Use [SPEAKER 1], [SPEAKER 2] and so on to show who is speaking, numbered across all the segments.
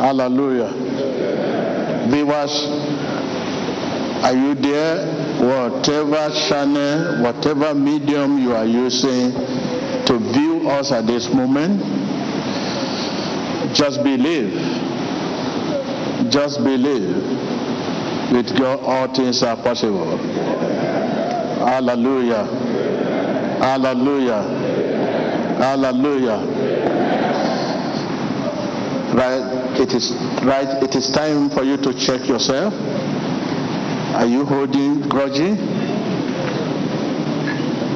[SPEAKER 1] Hallelujah. Viewers, are you there? Whatever channel, whatever medium you are using to view us at this moment, just believe. Just believe. With God, all things are possible. Hallelujah. Hallelujah. Hallelujah. Right, it is right. It is time for you to check yourself. Are you holding grudging?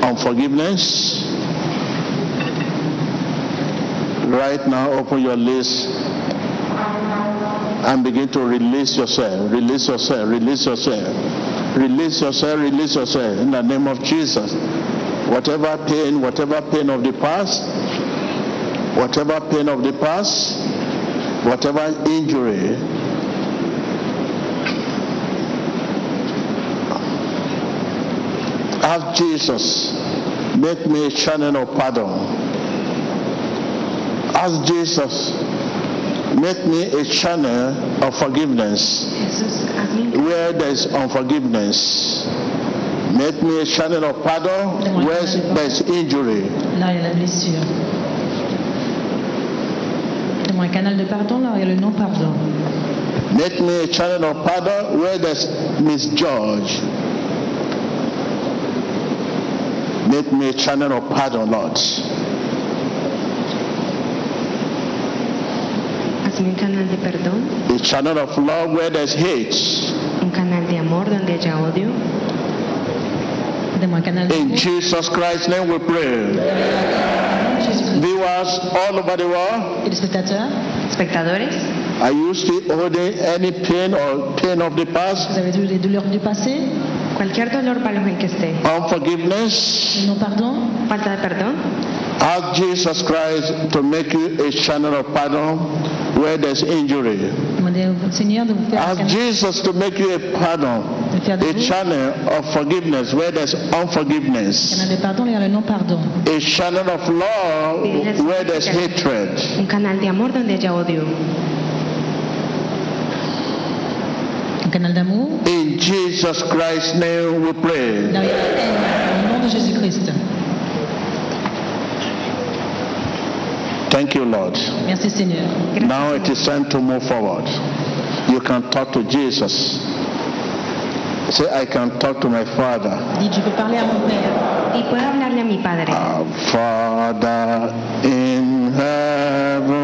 [SPEAKER 1] Unforgiveness? Right now, open your list and begin to release yourself. Release yourself. Release yourself. Release yourself. Release yourself in the name of Jesus. Whatever pain, whatever pain of the past, whatever pain of the past, whatever injury, ask Jesus, make me a channel of pardon. Ask Jesus, make me a channel of forgiveness
[SPEAKER 2] Jesús, hazme un
[SPEAKER 1] where there is unforgiveness. Make me a channel of pardon where there is injury.
[SPEAKER 3] Là, il y a la blessure. Donne-moi un canal de pardon, là, il y a le non-pardon.
[SPEAKER 1] Make me a channel of pardon where there's misjudge. Make me a channel of pardon, Lord.
[SPEAKER 2] hazme un canal de perdón,
[SPEAKER 1] A channel of love where there's hate.
[SPEAKER 2] un canal de amor donde haya odio.
[SPEAKER 3] Donne-moi un canal de
[SPEAKER 1] In Jesus Christ's name we pray.
[SPEAKER 3] Jésus-Christ.
[SPEAKER 1] Viewers all over the world,
[SPEAKER 3] Et les
[SPEAKER 2] Espectadores,
[SPEAKER 1] are you still holding any pain or pain of the past?
[SPEAKER 3] vous avez toujours les douleurs du passé,
[SPEAKER 2] cualquier dolor para en que esté,
[SPEAKER 1] Unforgiveness?
[SPEAKER 3] le non-pardon.
[SPEAKER 2] falta de perdón,
[SPEAKER 1] Ask Jesus Christ to make you a channel of pardon where there's injury.
[SPEAKER 3] Demandez au Seigneur de vous faire un
[SPEAKER 1] Ask Jesus to make you a pardon,
[SPEAKER 3] de faire de
[SPEAKER 1] a channel of forgiveness where there's unforgiveness,
[SPEAKER 3] canal de pardon, là, il y a le non-pardon.
[SPEAKER 1] a channel of love where there's hatred.
[SPEAKER 2] un canal de amor donde haya odio.
[SPEAKER 3] Un canal d'amour,
[SPEAKER 1] In Jesus Christ's name we pray.
[SPEAKER 3] là, il y a la haine. Au nom de Jésus-Christ.
[SPEAKER 1] Thank you, Lord.
[SPEAKER 3] Merci Seigneur.
[SPEAKER 1] Now it is time to move forward. You can talk to Jesus. Say, I can talk to my Father.
[SPEAKER 3] Dites, je peux parler à mon Père.
[SPEAKER 2] Y puedo hablarle a mi padre.
[SPEAKER 1] Our Father in heaven,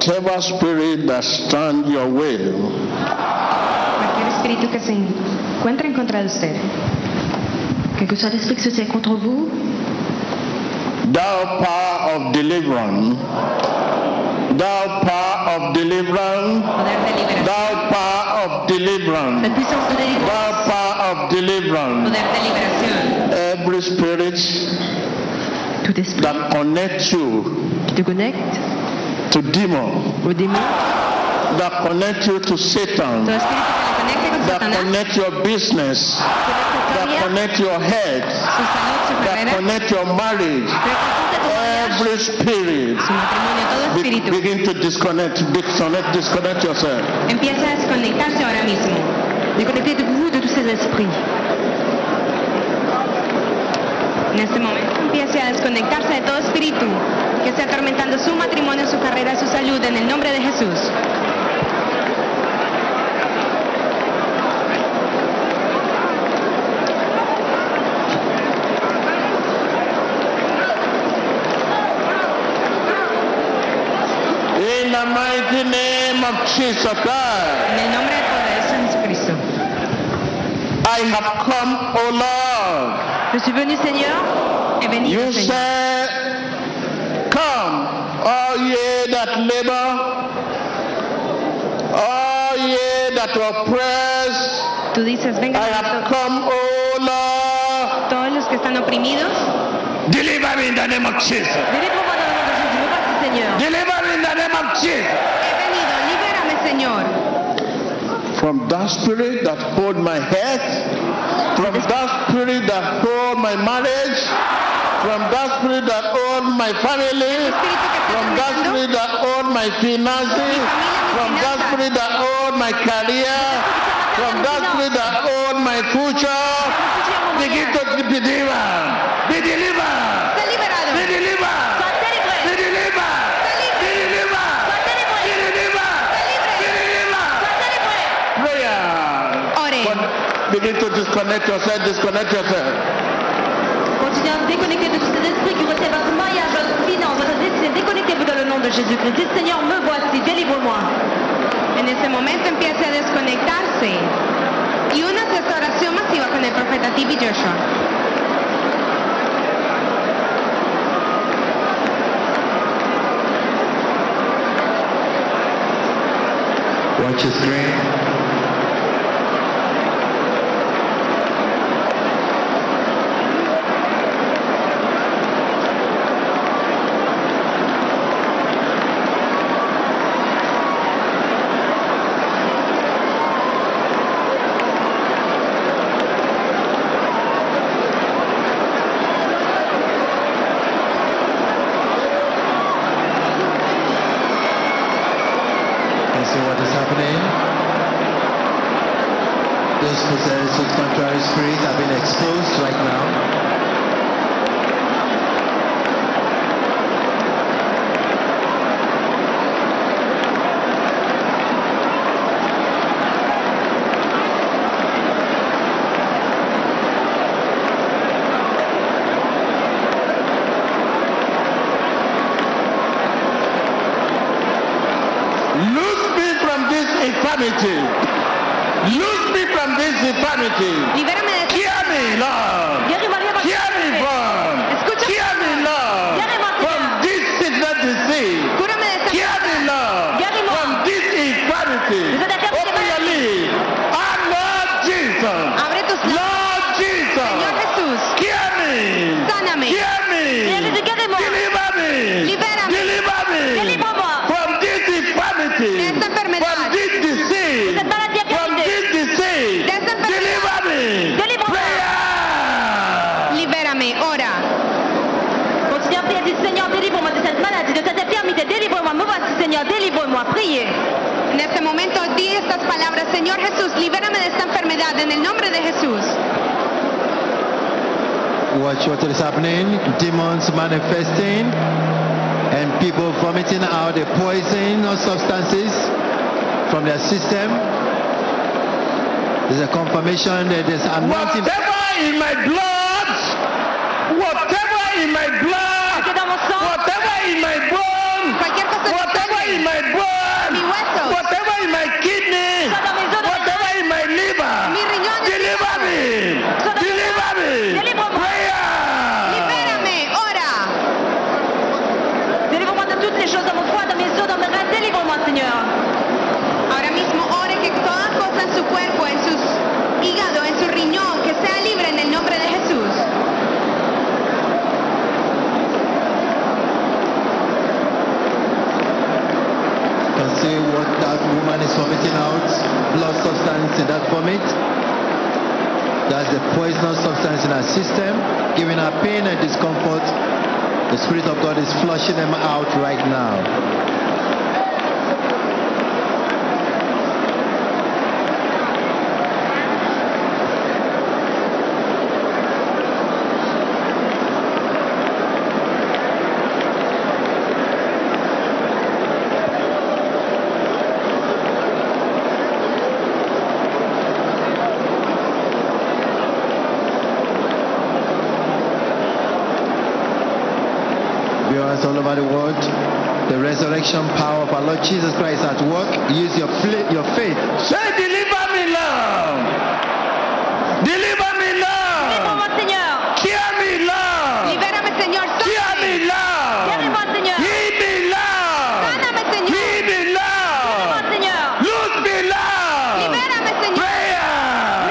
[SPEAKER 1] Whatever spirit that stand your way,
[SPEAKER 2] Cualquier espíritu que se encuentre en contra de usted,
[SPEAKER 4] Quel que soit l'esprit que se contre vous,
[SPEAKER 1] thou power of deliverance, thou power of deliverance,
[SPEAKER 2] poder de liberación,
[SPEAKER 1] thou power of deliverance,
[SPEAKER 4] la puissance de délivrance,
[SPEAKER 1] thou power of deliverance,
[SPEAKER 2] poder de liberación,
[SPEAKER 1] every spirit that connects you
[SPEAKER 4] qui te connecte
[SPEAKER 1] to demon,
[SPEAKER 4] au démon,
[SPEAKER 1] that connects you to Satan,
[SPEAKER 2] todo espíritu que le conecte con
[SPEAKER 1] that
[SPEAKER 2] Satanás,
[SPEAKER 1] connect your business, that connect your head,
[SPEAKER 2] su salud, su
[SPEAKER 1] that connect your marriage,
[SPEAKER 2] pero conjunta tu
[SPEAKER 1] every spirit. Be- begin to disconnect, disconnect, disconnect yourself.
[SPEAKER 2] empieza a desconectarse ahora mismo.
[SPEAKER 4] déconnectez-vous de tous ces esprits.
[SPEAKER 2] En este momento empiece a desconectarse de todo espíritu que esté atormentando su matrimonio, su carrera, su salud, en el nombre de Jesús.
[SPEAKER 1] the mighty name of Jesus Christ.
[SPEAKER 2] En el nombre de Jesucristo.
[SPEAKER 1] I have come, O Lord.
[SPEAKER 4] Suis venu, Seigneur.
[SPEAKER 2] Eh venido,
[SPEAKER 1] You said, Come, all ye that labor, all ye that oppress,
[SPEAKER 2] Tú dices, vengan
[SPEAKER 1] I have come, O Lord.
[SPEAKER 2] todos los que están oprimidos.
[SPEAKER 1] Deliver me in the name of Jesus.
[SPEAKER 4] Délivre-moi dans le nom de Jésus. Me voici, Seigneur.
[SPEAKER 1] Deliver me in the name of Jesus.
[SPEAKER 2] He venido, libérame, Señor.
[SPEAKER 1] From that spirit that hold my head, from that spirit that hold my marriage, from that spirit that hold my family, from that spirit that hold my finances, from that spirit that hold my career, from that spirit that hold my future, begin to be delivered, be delivered, disconnect yourself, disconnect yourself.
[SPEAKER 4] Continuez à vous déconnecter de tous ces esprits qui retiennent votre mariage, votre finance, votre destinée. Déconnectez-vous dans le nom de Jésus-Christ. Dites, Seigneur, me voici. Délivre-moi.
[SPEAKER 2] En este momento empiece a desconectarse. Y una esta oración masiva con el profeta T.B. Joshua.
[SPEAKER 5] Watch your screen. Possessed with contrary spirits have been exposed right now.
[SPEAKER 1] Loose me from this infirmity. Loose me from this infirmity.
[SPEAKER 2] Libérame de
[SPEAKER 1] Hear me, Lord. Hear me from.
[SPEAKER 2] Escucha.
[SPEAKER 1] Hear me, Lord. From this sickness disease.
[SPEAKER 2] Cúrame de esta
[SPEAKER 1] Hear me, Lord. From this infirmity.
[SPEAKER 4] De cette infirmité
[SPEAKER 1] Open your lips. Ah, Lord Jesus.
[SPEAKER 2] Abre tus labios.
[SPEAKER 1] Lord Jesus.
[SPEAKER 2] Señor Jesús,
[SPEAKER 1] Hear me.
[SPEAKER 2] Sáname.
[SPEAKER 1] Hear me.
[SPEAKER 4] Seigneur Jésus, guéris-moi.
[SPEAKER 1] Deliver me.
[SPEAKER 2] Libérame.
[SPEAKER 4] Délivre-moi. Priez.
[SPEAKER 2] En este momento di estas palabras, Señor Jesús, libérame de esta enfermedad en el nombre de Jesús.
[SPEAKER 5] Watch what is happening. Demons manifesting and people vomiting out the poison or substances from their system. There's a confirmation that there's anointing.
[SPEAKER 1] Whatever in my blood, whatever in my blood, whatever in my bone,
[SPEAKER 2] Cosa
[SPEAKER 1] whatever in my blood, whatever in my kidney,
[SPEAKER 4] Soit dans mes os, dans mes
[SPEAKER 1] whatever in my liver, deliver me,
[SPEAKER 4] Soit dans mes
[SPEAKER 1] deliver me, prayer.
[SPEAKER 2] libérame, ora.
[SPEAKER 4] Délivre-moi de toutes les choses dans mon foie, dans mes os, dans mes reins. Délivre-moi, Seigneur.
[SPEAKER 2] Ahora mismo ore que toda cosa en su cuerpo, en sus hígado, en su riñón, que sea libre en el nombre de Jesús.
[SPEAKER 5] You can see what that woman is vomiting out. Blood substance in that vomit. That's the poisonous substance in her system, giving her pain and discomfort. The Spirit of God is flushing them out right now. Viewers all over the world, The resurrection power of our Lord Jesus Christ at work. Use your, your faith.
[SPEAKER 1] Say, deliver me, Lord. Deliver me, Lord.
[SPEAKER 4] Libère-moi, Seigneur.
[SPEAKER 1] Cure me, Lord.
[SPEAKER 2] Libérame, Señor.
[SPEAKER 1] Cure me. Lord.
[SPEAKER 4] Guéris-moi, Seigneur.
[SPEAKER 1] Heal me, Lord.
[SPEAKER 2] Sáname, Señor.
[SPEAKER 1] Heal me,
[SPEAKER 4] Guéris-moi,
[SPEAKER 1] Lord.
[SPEAKER 4] Seigneur.
[SPEAKER 1] Loose me, Lord.
[SPEAKER 2] Libérame.
[SPEAKER 1] Prayer.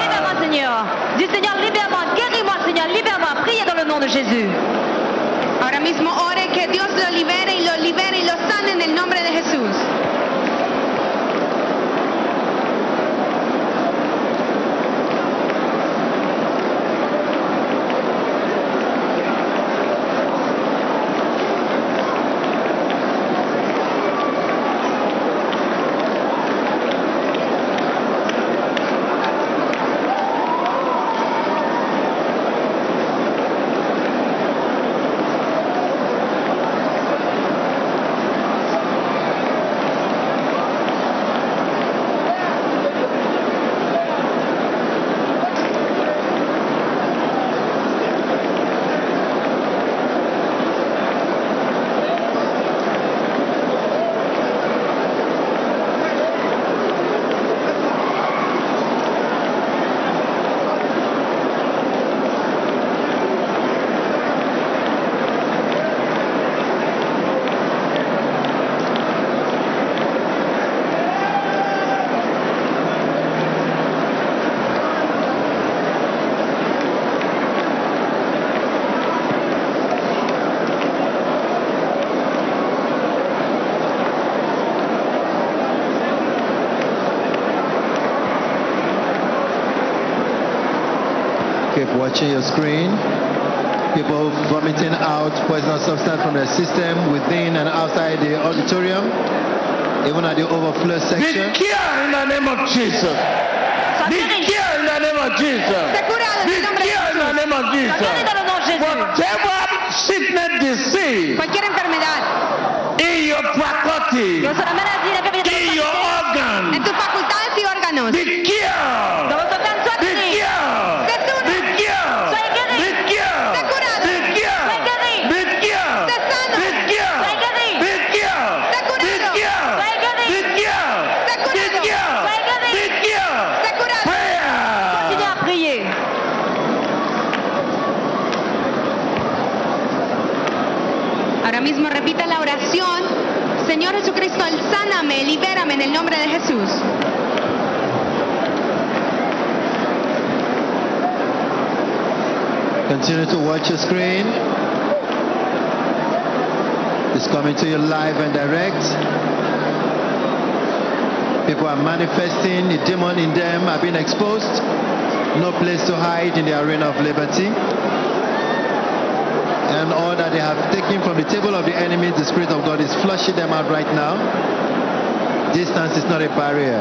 [SPEAKER 4] Libère-moi, Seigneur. Dis, Seigneur, libère-moi. Guéris-moi, Seigneur. Libère-moi. Priez dans le nom de Jésus.
[SPEAKER 2] Ahora mismo ore que Dios lo libere y lo libere y lo sane en el nombre de Jesús.
[SPEAKER 5] Keep watching your screen. People vomiting out poisonous substance from their system within and outside the auditorium, even at the overflow section.
[SPEAKER 1] Be
[SPEAKER 5] section.
[SPEAKER 1] cured in the name of Jesus. Be cured in the name of Jesus.
[SPEAKER 2] Sé curado en
[SPEAKER 1] Be
[SPEAKER 2] el nombre de
[SPEAKER 1] cured in the name of Jesus.
[SPEAKER 4] dans le nom de Jésus.
[SPEAKER 1] Whatever sickness, disease
[SPEAKER 2] Cualquier enfermedad
[SPEAKER 1] in your faculty,
[SPEAKER 4] Que soit la maladie, la faiblesse,
[SPEAKER 1] in your
[SPEAKER 4] la
[SPEAKER 2] en
[SPEAKER 1] organ,
[SPEAKER 2] tus facultades y órganos.
[SPEAKER 1] be cured.
[SPEAKER 4] votre organe, sois
[SPEAKER 1] Be
[SPEAKER 4] guéri.
[SPEAKER 1] cured.
[SPEAKER 2] Sé sana.
[SPEAKER 1] Be cured.
[SPEAKER 4] Soyez guéri.
[SPEAKER 1] Be cured.
[SPEAKER 2] Sé curado.
[SPEAKER 1] Be cured.
[SPEAKER 4] Soyez guéri.
[SPEAKER 1] Be cured.
[SPEAKER 2] Sé sano.
[SPEAKER 1] Be cured.
[SPEAKER 4] Soyez guéri.
[SPEAKER 1] Be cured.
[SPEAKER 2] Sé curado.
[SPEAKER 1] Be cured.
[SPEAKER 4] Soyez guéri.
[SPEAKER 1] Be cured.
[SPEAKER 2] Sé
[SPEAKER 1] Be
[SPEAKER 2] curado.
[SPEAKER 1] cured.
[SPEAKER 4] Soyez guéri.
[SPEAKER 1] Be cured.
[SPEAKER 2] Sé curado.
[SPEAKER 4] Continuez
[SPEAKER 1] Prayer.
[SPEAKER 4] à prier.
[SPEAKER 2] Ahora mismo repita la oración. Señor Jesucristo, sáname, libérame en el nombre de Jesús.
[SPEAKER 5] Continue to watch your screen. It's coming to you live and direct. People are manifesting, the demon in them are being exposed. No place to hide in the arena of liberty. And all that they have taken from the table of the enemy, the Spirit of God is flushing them out right now. Distance is not a barrier.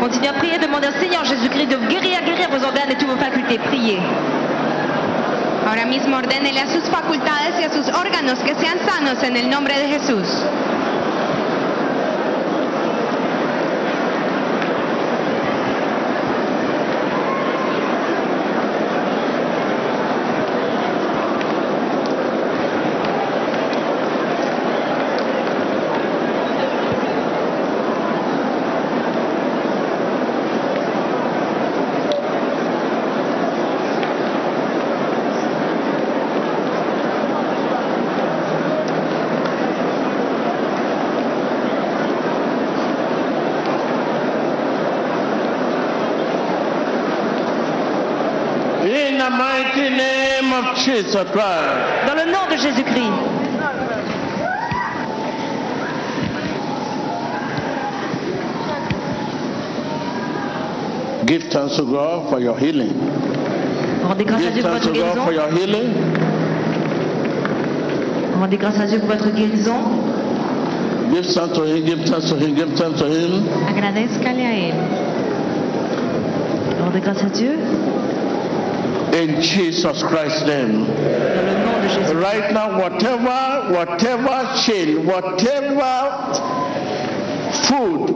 [SPEAKER 4] Continuez à prier, demandez au Seigneur Jésus-Christ de guérir, guérir vos organes et toutes vos facultés. Priez.
[SPEAKER 2] Ahora mismo ordénele a sus facultades y a sus órganos que sean sanos en el nombre de Jesús.
[SPEAKER 1] In the mighty name of Jesus Christ.
[SPEAKER 4] Dans le nom de Jésus-Christ.
[SPEAKER 1] Give thanks to God for your healing.
[SPEAKER 4] Rendez grâce à
[SPEAKER 1] Give
[SPEAKER 4] Dieu pour
[SPEAKER 1] thanks
[SPEAKER 4] votre
[SPEAKER 1] to God for
[SPEAKER 4] guérison.
[SPEAKER 1] your healing.
[SPEAKER 4] Rendez grâce à Dieu pour votre guérison.
[SPEAKER 1] Give thanks to Him. Give thanks to Him. Give thanks to Him.
[SPEAKER 2] Agradezcale a Él.
[SPEAKER 4] Rendez grâce à Dieu.
[SPEAKER 1] In Jesus Christ's name. Right now, whatever, whatever chain, whatever food,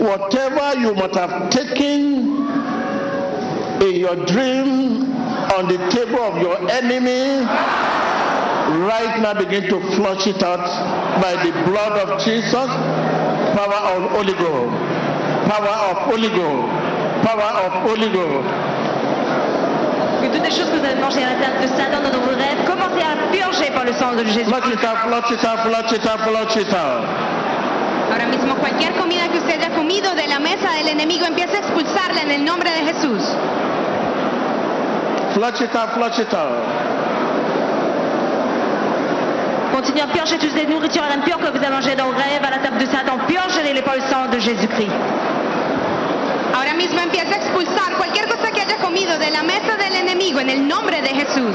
[SPEAKER 1] whatever you might have taken in your dream on the table of your enemy, Right now, begin to flush it out by the blood of Jesus, power of Holy Ghost, power of Holy Ghost, power of Holy Ghost.
[SPEAKER 4] Toutes les choses que vous avez mangées à la table de Satan dans vos rêves, commencez à purger par le sang de Jésus.
[SPEAKER 2] Ahora mismo cualquier comida que usted haya comido de la mesa del enemigo empieza a expulsarla en el nombre de Jesús.
[SPEAKER 1] Flush it out, flush it out.
[SPEAKER 4] Continuez à purger toutes les nourritures impures que vous avez mangées dans vos rêves à la table de Satan. Purgez-les par le sang de Jésus-Christ.
[SPEAKER 2] Ahora mismo empieza a expulsar cualquier cosa que haya comido de la mesa del enemigo en el nombre de Jesús.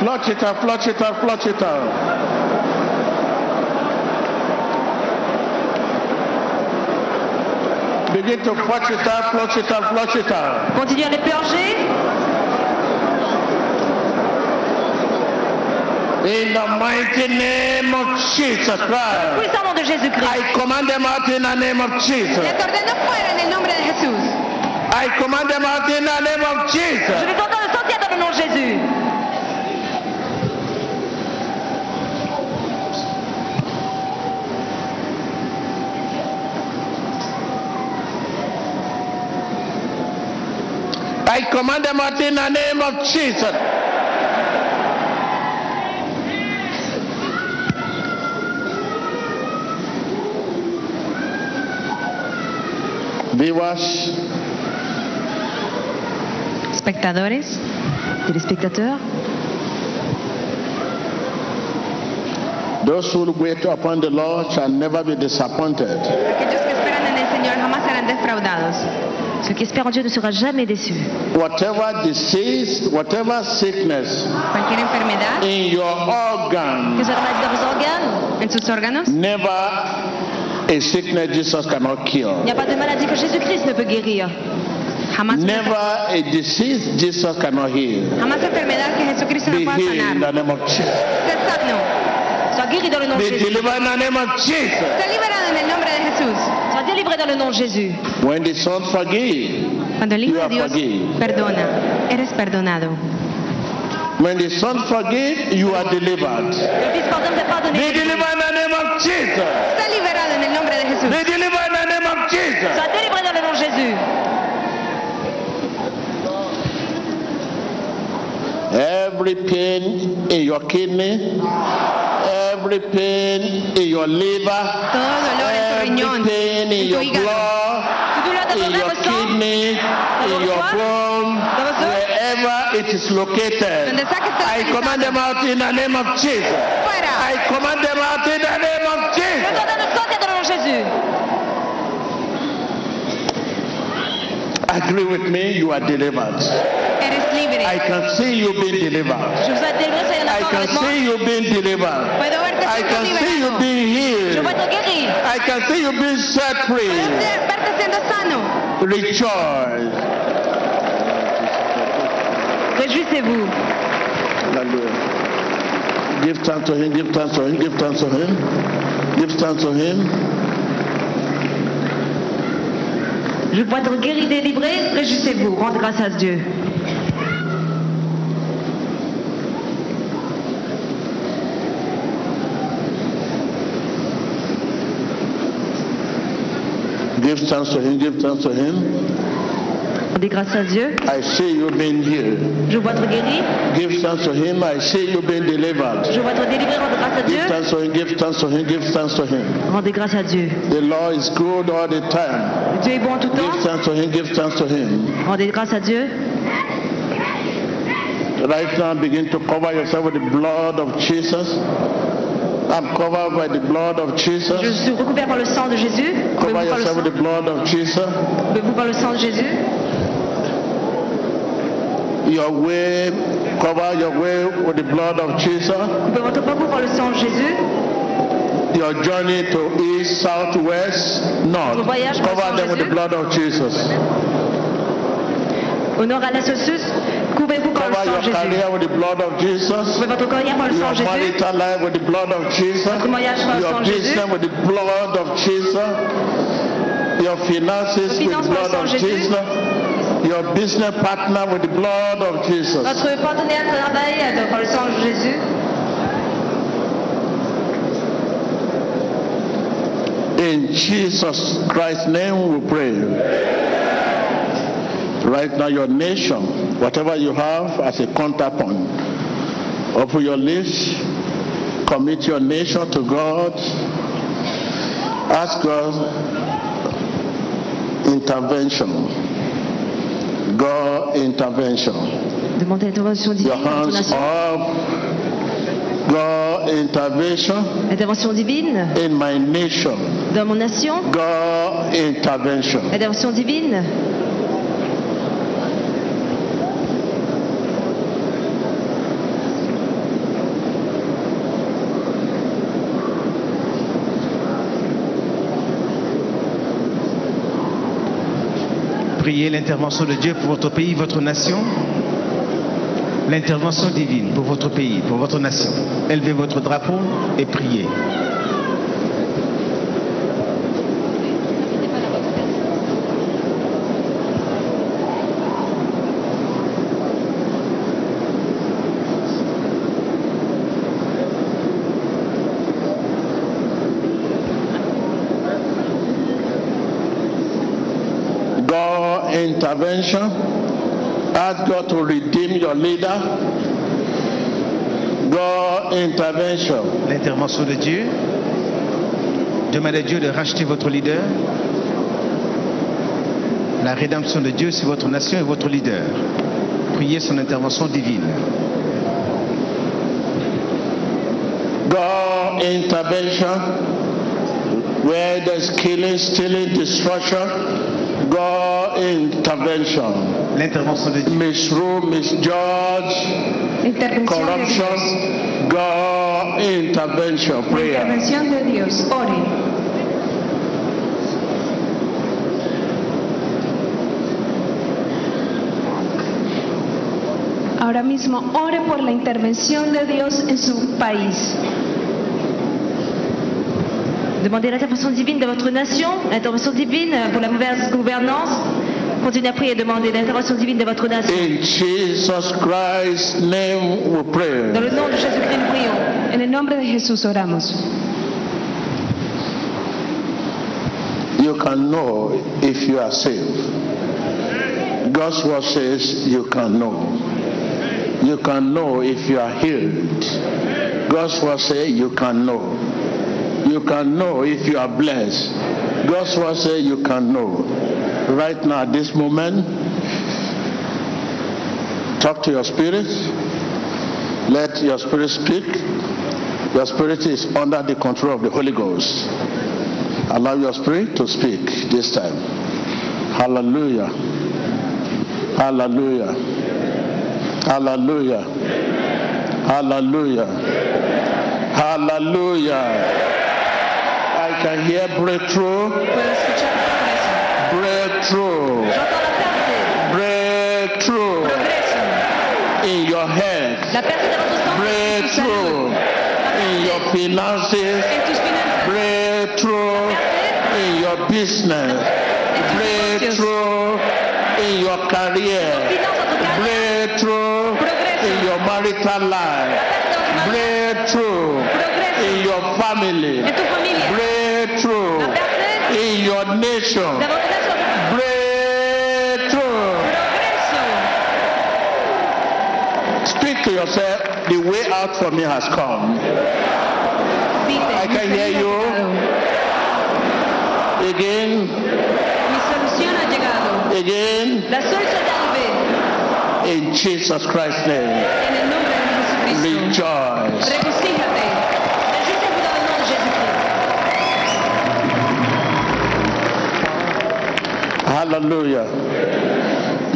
[SPEAKER 1] Flush it out, flush it out, flush it out. Begin to flush it out, flush it out, flush it out.
[SPEAKER 4] Continuez à les purger.
[SPEAKER 1] In the mighty name of Jesus Christ.
[SPEAKER 4] Puissant de Jésus-Christ.
[SPEAKER 1] I command them out in the name of Jesus.
[SPEAKER 2] Les ordeno fuera en el nombre de Jesús.
[SPEAKER 1] I command them out in the name of
[SPEAKER 4] Je
[SPEAKER 1] Jesus.
[SPEAKER 4] les ordonne de sortir dans le nom de Jésus.
[SPEAKER 1] I command them out in the name of Jesus. Viewers,
[SPEAKER 2] Espectadores,
[SPEAKER 4] Téléspectateurs,
[SPEAKER 1] those who wait upon the Lord shall never be disappointed.
[SPEAKER 2] aquellos que esperan en el Señor jamás serán defraudados.
[SPEAKER 4] ceux qui espèrent en Dieu ne seront jamais déçus.
[SPEAKER 1] Whatever disease, whatever sickness
[SPEAKER 2] Cualquier enfermedad
[SPEAKER 1] in your
[SPEAKER 4] Que
[SPEAKER 1] organ,
[SPEAKER 4] soit la dans vos organes,
[SPEAKER 2] en sus órganos,
[SPEAKER 1] never a sickness Jesus cannot
[SPEAKER 4] il n'y a pas de maladie que Jésus-Christ ne peut guérir.
[SPEAKER 1] Never a disease Jesus cannot heal.
[SPEAKER 2] jamás enfermedad que Jesucristo
[SPEAKER 1] Be
[SPEAKER 2] no pueda
[SPEAKER 1] healed in the
[SPEAKER 2] sanar.
[SPEAKER 1] name of Jesus.
[SPEAKER 2] Sé sano,
[SPEAKER 4] Sois guéri dans le nom de
[SPEAKER 1] Be
[SPEAKER 4] Jésus.
[SPEAKER 1] delivered in the name of Jesus.
[SPEAKER 2] sé liberado en el nombre de.
[SPEAKER 4] Sois délivré dans le nom de Jésus.
[SPEAKER 1] When the Son forgive,
[SPEAKER 2] Cuando el Hijo
[SPEAKER 1] You
[SPEAKER 2] de
[SPEAKER 1] are
[SPEAKER 2] Dios
[SPEAKER 1] forgiven.
[SPEAKER 2] perdona, eres perdonado.
[SPEAKER 1] When the Son forgive, you are delivered.
[SPEAKER 4] Le Fils pardonne, t'es pardonné.
[SPEAKER 1] Be delivered in the name of Jesus.
[SPEAKER 2] Sé liberado en el nombre de Jesús.
[SPEAKER 1] Be delivered in the name of Jesus.
[SPEAKER 4] Sois délivré dans le nom de Jésus.
[SPEAKER 1] Every pain in your kidney, every pain in your liver,
[SPEAKER 2] Todo dolor en tu
[SPEAKER 1] every pain in your blood,
[SPEAKER 4] Toute douleur dans ton
[SPEAKER 1] in your kidney, in your bone,
[SPEAKER 4] dans vos os,
[SPEAKER 1] wherever it is located.
[SPEAKER 2] donde sea que esté
[SPEAKER 1] I command them out in the name of Jesus. I command them out in the name of Jesus.
[SPEAKER 4] t'ordonne de sortir dans le nom de Jésus.
[SPEAKER 1] Agree with me, you are delivered. I can see you being delivered.
[SPEAKER 4] Je vous ai délivré, soyez en
[SPEAKER 1] I can see you being delivered. I can see you being healed.
[SPEAKER 4] vois être guéri.
[SPEAKER 1] I can see you being set free.
[SPEAKER 2] Puedo ser- verte siendo sano.
[SPEAKER 1] Rejoice.
[SPEAKER 4] Réjouissez-vous.
[SPEAKER 1] Give thanks to him, give thanks to him, give thanks to him. Give thanks to him.
[SPEAKER 4] Je vois être guéri, délivré. Réjouissez-vous. Rendez grâce à Dieu.
[SPEAKER 1] Give thanks to him, give thanks to him.
[SPEAKER 4] Rendez grâce à Dieu.
[SPEAKER 1] I see you being healed.
[SPEAKER 4] Je vois être guéri.
[SPEAKER 1] Give thanks to him. I see you being delivered.
[SPEAKER 4] Je vois être délivré. Rendez grâce à Dieu.
[SPEAKER 1] Give thanks to him, give thanks to him, give thanks to him.
[SPEAKER 4] Rendez grâce à Dieu.
[SPEAKER 1] The Lord is good all the time.
[SPEAKER 4] Dieu est bon tout
[SPEAKER 1] Give
[SPEAKER 4] temps.
[SPEAKER 1] thanks to him, give thanks to him.
[SPEAKER 4] Rendez grâce à Dieu.
[SPEAKER 1] Right now, begin to cover yourself with the blood of Jesus. I'm covered by the blood of
[SPEAKER 4] Je
[SPEAKER 1] Jesus.
[SPEAKER 4] suis recouvert par le sang de Jésus.
[SPEAKER 1] Cover
[SPEAKER 4] le
[SPEAKER 1] yourself with the blood of Jesus.
[SPEAKER 4] Couvez-vous par le sang de Jésus?
[SPEAKER 1] Your way, cover your way with the blood of Jesus.
[SPEAKER 4] Coupez votre parcours par le sang de Jésus.
[SPEAKER 1] Your journey to east, south, west, north.
[SPEAKER 4] Voyage
[SPEAKER 1] Cover them with the blood of Jesus.
[SPEAKER 4] Au nord, à l'est, au sud. Couvrez-vous par le
[SPEAKER 1] Cover
[SPEAKER 4] sang
[SPEAKER 1] your
[SPEAKER 4] de Jésus.
[SPEAKER 1] career with the blood of Jesus.
[SPEAKER 4] Couvrez votre carrière par le sang
[SPEAKER 1] Your
[SPEAKER 4] de Jésus.
[SPEAKER 1] marital life with the blood of Jesus.
[SPEAKER 4] Votre mariage par le
[SPEAKER 1] Your
[SPEAKER 4] sang de Jésus.
[SPEAKER 1] business with the blood of Jesus. Your finances with the
[SPEAKER 4] finances par le
[SPEAKER 1] blood of. Jesus. Your business partner with the blood of Jesus.
[SPEAKER 4] Votre partenaire de travail le sang de Jésus.
[SPEAKER 1] In Jesus Christ's name we pray. Right now, your nation, whatever you have as a counterpoint, open your lips, commit your nation to God, ask God intervention. Intervention.
[SPEAKER 4] Demandez l'intervention divine
[SPEAKER 1] Your hands up. God intervention
[SPEAKER 4] Intervention divine
[SPEAKER 1] in my nation.
[SPEAKER 4] dans mon nation.
[SPEAKER 1] God intervention.
[SPEAKER 4] Intervention divine.
[SPEAKER 6] Priez l'intervention de Dieu pour votre pays, votre nation. L'intervention divine pour votre pays, pour votre nation. Élevez votre drapeau et priez.
[SPEAKER 1] God intervention. Ask God to redeem your leader. God intervention.
[SPEAKER 6] L'intervention de Dieu. Demandez à Dieu de racheter votre leader. La rédemption de Dieu, c'est votre nation et votre leader. Priez son intervention divine.
[SPEAKER 1] God intervention. Where there's killing, stealing, destruction. God intervention.
[SPEAKER 6] L'intervention de Dieu.
[SPEAKER 1] Misrule, misjudge,
[SPEAKER 2] Intervención de Dios.
[SPEAKER 1] corruption. God intervention.
[SPEAKER 2] La
[SPEAKER 1] Prayer.
[SPEAKER 2] intervención de Dios. Ore. Ahora mismo ore por la intervención de Dios en su país.
[SPEAKER 4] Demandez l'intervention divine de votre nation. L'intervention divine pour la mauvaise gouvernance. Continuez à prier et demandez l'intervention divine de votre nation.
[SPEAKER 1] In Jesus Christ's name we pray.
[SPEAKER 4] Dans le nom de Jésus-Christ, nous prions.
[SPEAKER 2] En el nombre de Jesús oramos.
[SPEAKER 1] You can know if you are saved. God's word says you can know. You can know if you are healed. God's word says you can know. You can know if you are blessed. God's word says you can know. Right now, at this moment, talk to your spirit. Let your spirit speak. Your spirit is under the control of the Holy Ghost. Allow your spirit to speak this time. Hallelujah. Hallelujah. Hallelujah. Hallelujah. Hallelujah. Can hear breakthrough. Breakthrough. Breakthrough in your head. Breakthrough in your finances. Breakthrough in your business. Breakthrough in your career. Breakthrough in your marital life. Breakthrough in your family. Breakthrough in your nation.
[SPEAKER 4] de votre nation.
[SPEAKER 1] Breakthrough. Speak to yourself. The way out for me has come. I can hear you. Again,
[SPEAKER 2] Mi solución ha llegado.
[SPEAKER 1] again,
[SPEAKER 4] La
[SPEAKER 1] in Jesus Christ's name.
[SPEAKER 2] En el nombre de Jesucristo.
[SPEAKER 1] Rejoice. Hallelujah.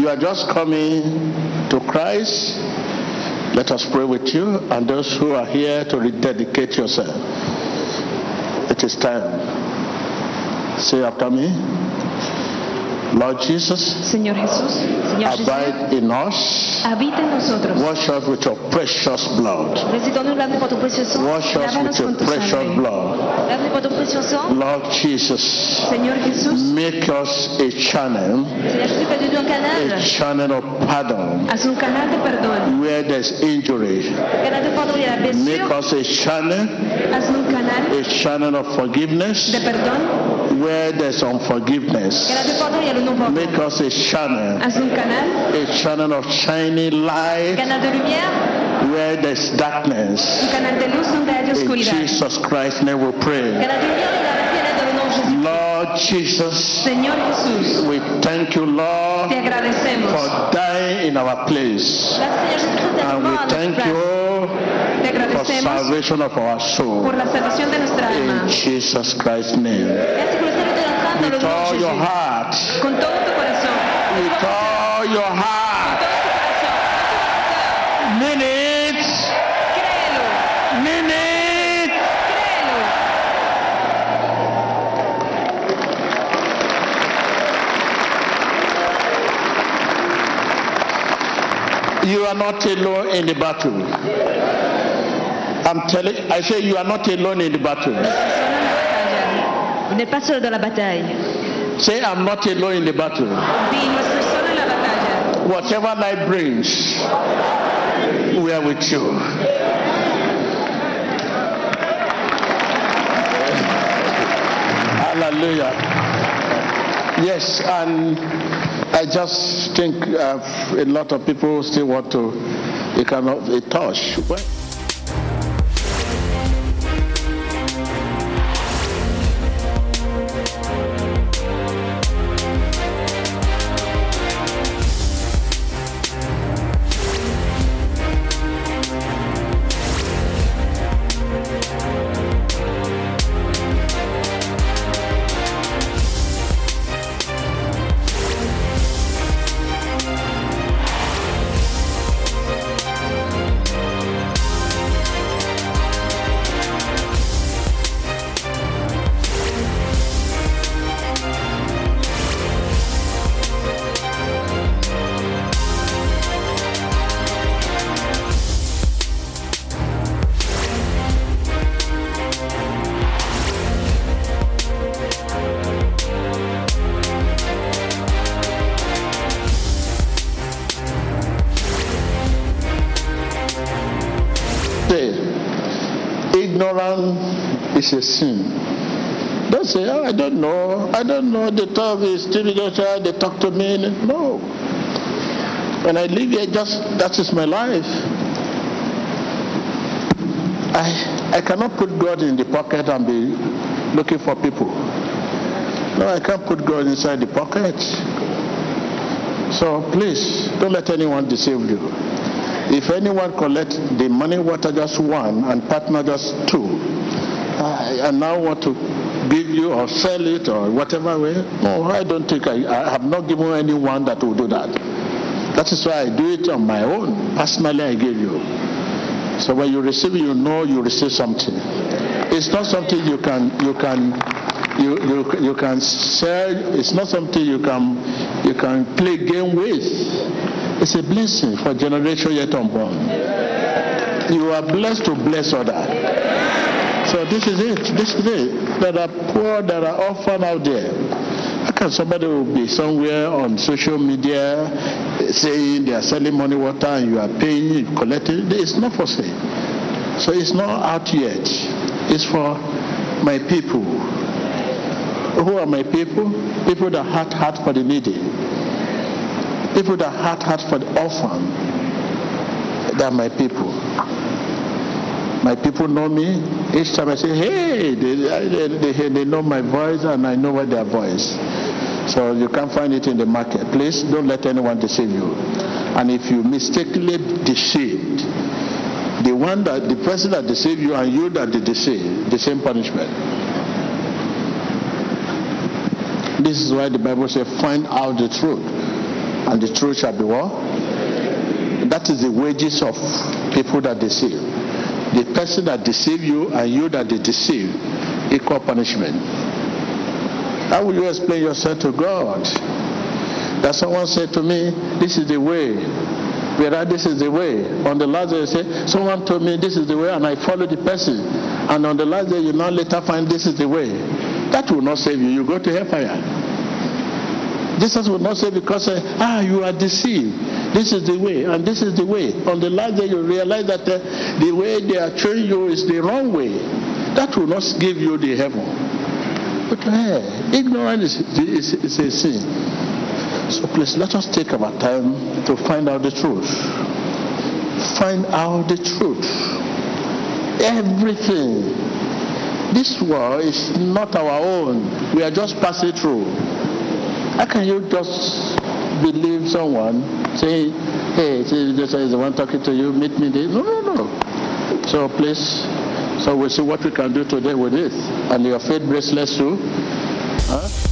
[SPEAKER 1] You are just coming to Christ. Let us pray with you and those who are here to rededicate yourself. It is time. Say after me. Lord Jesus,
[SPEAKER 2] Señor Jesús, Señor
[SPEAKER 1] abide in us.
[SPEAKER 2] habita en nosotros.
[SPEAKER 1] Wash us with your precious blood.
[SPEAKER 2] Visitons-nous lave par ton précieux.
[SPEAKER 1] Wash us with your precious blood.
[SPEAKER 2] Lave-nous par ton précieux sang.
[SPEAKER 1] Lord Jesus, make us a channel,
[SPEAKER 2] Seigneur Jésus, fais de nous un
[SPEAKER 1] a channel of pardon
[SPEAKER 2] Haz un canal de perdón.
[SPEAKER 1] where there's injury.
[SPEAKER 2] Canal de pardon, il y a la
[SPEAKER 1] Make us a channel,
[SPEAKER 2] Haz un canal
[SPEAKER 1] a channel of forgiveness
[SPEAKER 2] de perdón.
[SPEAKER 1] where there's unforgiveness.
[SPEAKER 2] Canal de pardon, il y a le non-pardon.
[SPEAKER 1] Make us a channel,
[SPEAKER 2] Haz un canal.
[SPEAKER 1] a channel of shining light
[SPEAKER 2] Canal de lumière.
[SPEAKER 1] Where there's darkness.
[SPEAKER 2] Un canal de luz donde hay
[SPEAKER 1] In. Jesus Christ's name we pray.
[SPEAKER 2] Canal de lumière, il y a la piedad dans le nom de Jésus.
[SPEAKER 1] Lord Jesus,
[SPEAKER 2] Señor Jesús,
[SPEAKER 1] we thank you, Lord,
[SPEAKER 2] te agradecemos.
[SPEAKER 1] for dying in our place.
[SPEAKER 2] Gracias, Señor
[SPEAKER 1] And we thank you
[SPEAKER 2] Te
[SPEAKER 1] for salvation of our soul.
[SPEAKER 2] por la salvación de nuestra alma.
[SPEAKER 1] In Jesus Christ's name.
[SPEAKER 2] Gracias por el saludo de nuestra alma, en
[SPEAKER 1] With all your heart,
[SPEAKER 2] Con todo tu corazón.
[SPEAKER 1] with all your heart,
[SPEAKER 2] Con todo tu corazón.
[SPEAKER 1] mean it,
[SPEAKER 2] Créelo.
[SPEAKER 1] mean it.
[SPEAKER 2] Créelo.
[SPEAKER 1] You are not alone in the battle. I'm telling I say you are not alone in the battle.
[SPEAKER 2] Vous n'êtes pas seul dans la bataille.
[SPEAKER 1] Say I'm not alone in the battle.
[SPEAKER 2] Oui, no estoy solo en la.
[SPEAKER 1] Whatever life brings, we are with you. Hallelujah. Yes, and I just think uh, a lot of people still want to, they cannot, they touch. Don't know. I don't know. They talk is spiritual. They talk to me. No. When I live here, just that is my life. I I cannot put God in the pocket and be looking for people. No, I can't put God inside the pocket. So please don't let anyone deceive you. If anyone collect the money I just won and partner just two, I, I now want to give you or sell it or whatever way. No, I don't think I, I have not given anyone that will do that. That is why I do it on my own. Personally, I give you. So when you receive, you know you receive something. It's not something you can you can you you, you can sell. It's not something you can you can play game with. It's a blessing for generation yet unborn. You are blessed to bless others. So this is it. This is it. There are poor, that are orphan out there. How can somebody will be somewhere on social media eh, saying they are selling money water and you are paying, collecting? It's not for sale. So it's not out yet. It's for my people. Who are my people? People that heart heart for the needy. People that heart heart for the orphan. They are my people. My people know me. Each time I say, hey, they, they, they, know my voice and I know what their voice. So you can't find it in the market. Please don't let anyone deceive you. And if you mistakenly deceived, the one that the person that deceived you and you that they deceive, the same punishment. This is why the Bible says, find out the truth, and the truth shall be what? That is the wages of people that deceive. The person that deceive you and you that they deceive, equal punishment. How will you explain yourself to God? that someone said to me, This is the way. Whereas this is the way. On the last day, you say, Someone told me this is the way, and I follow the person. And on the last day, you now later find this is the way. That will not save you. You go to hellfire. Jesus will not say because uh, ah you are deceived. This is the way and this is the way. On the last day you realize that uh, the way they are training you is the wrong way. That will not give you the heaven. But hey, ignorance is, is, is a sin. So please let us take our time to find out the truth. Find out the truth. Everything. This world is not our own. We are just passing through. How can you just believe someone saying, hey, Jesus is the one talking to you, meet me there? No, no, no. So please, so we'll see what we can do today with it. And your faith bracelets too. Huh?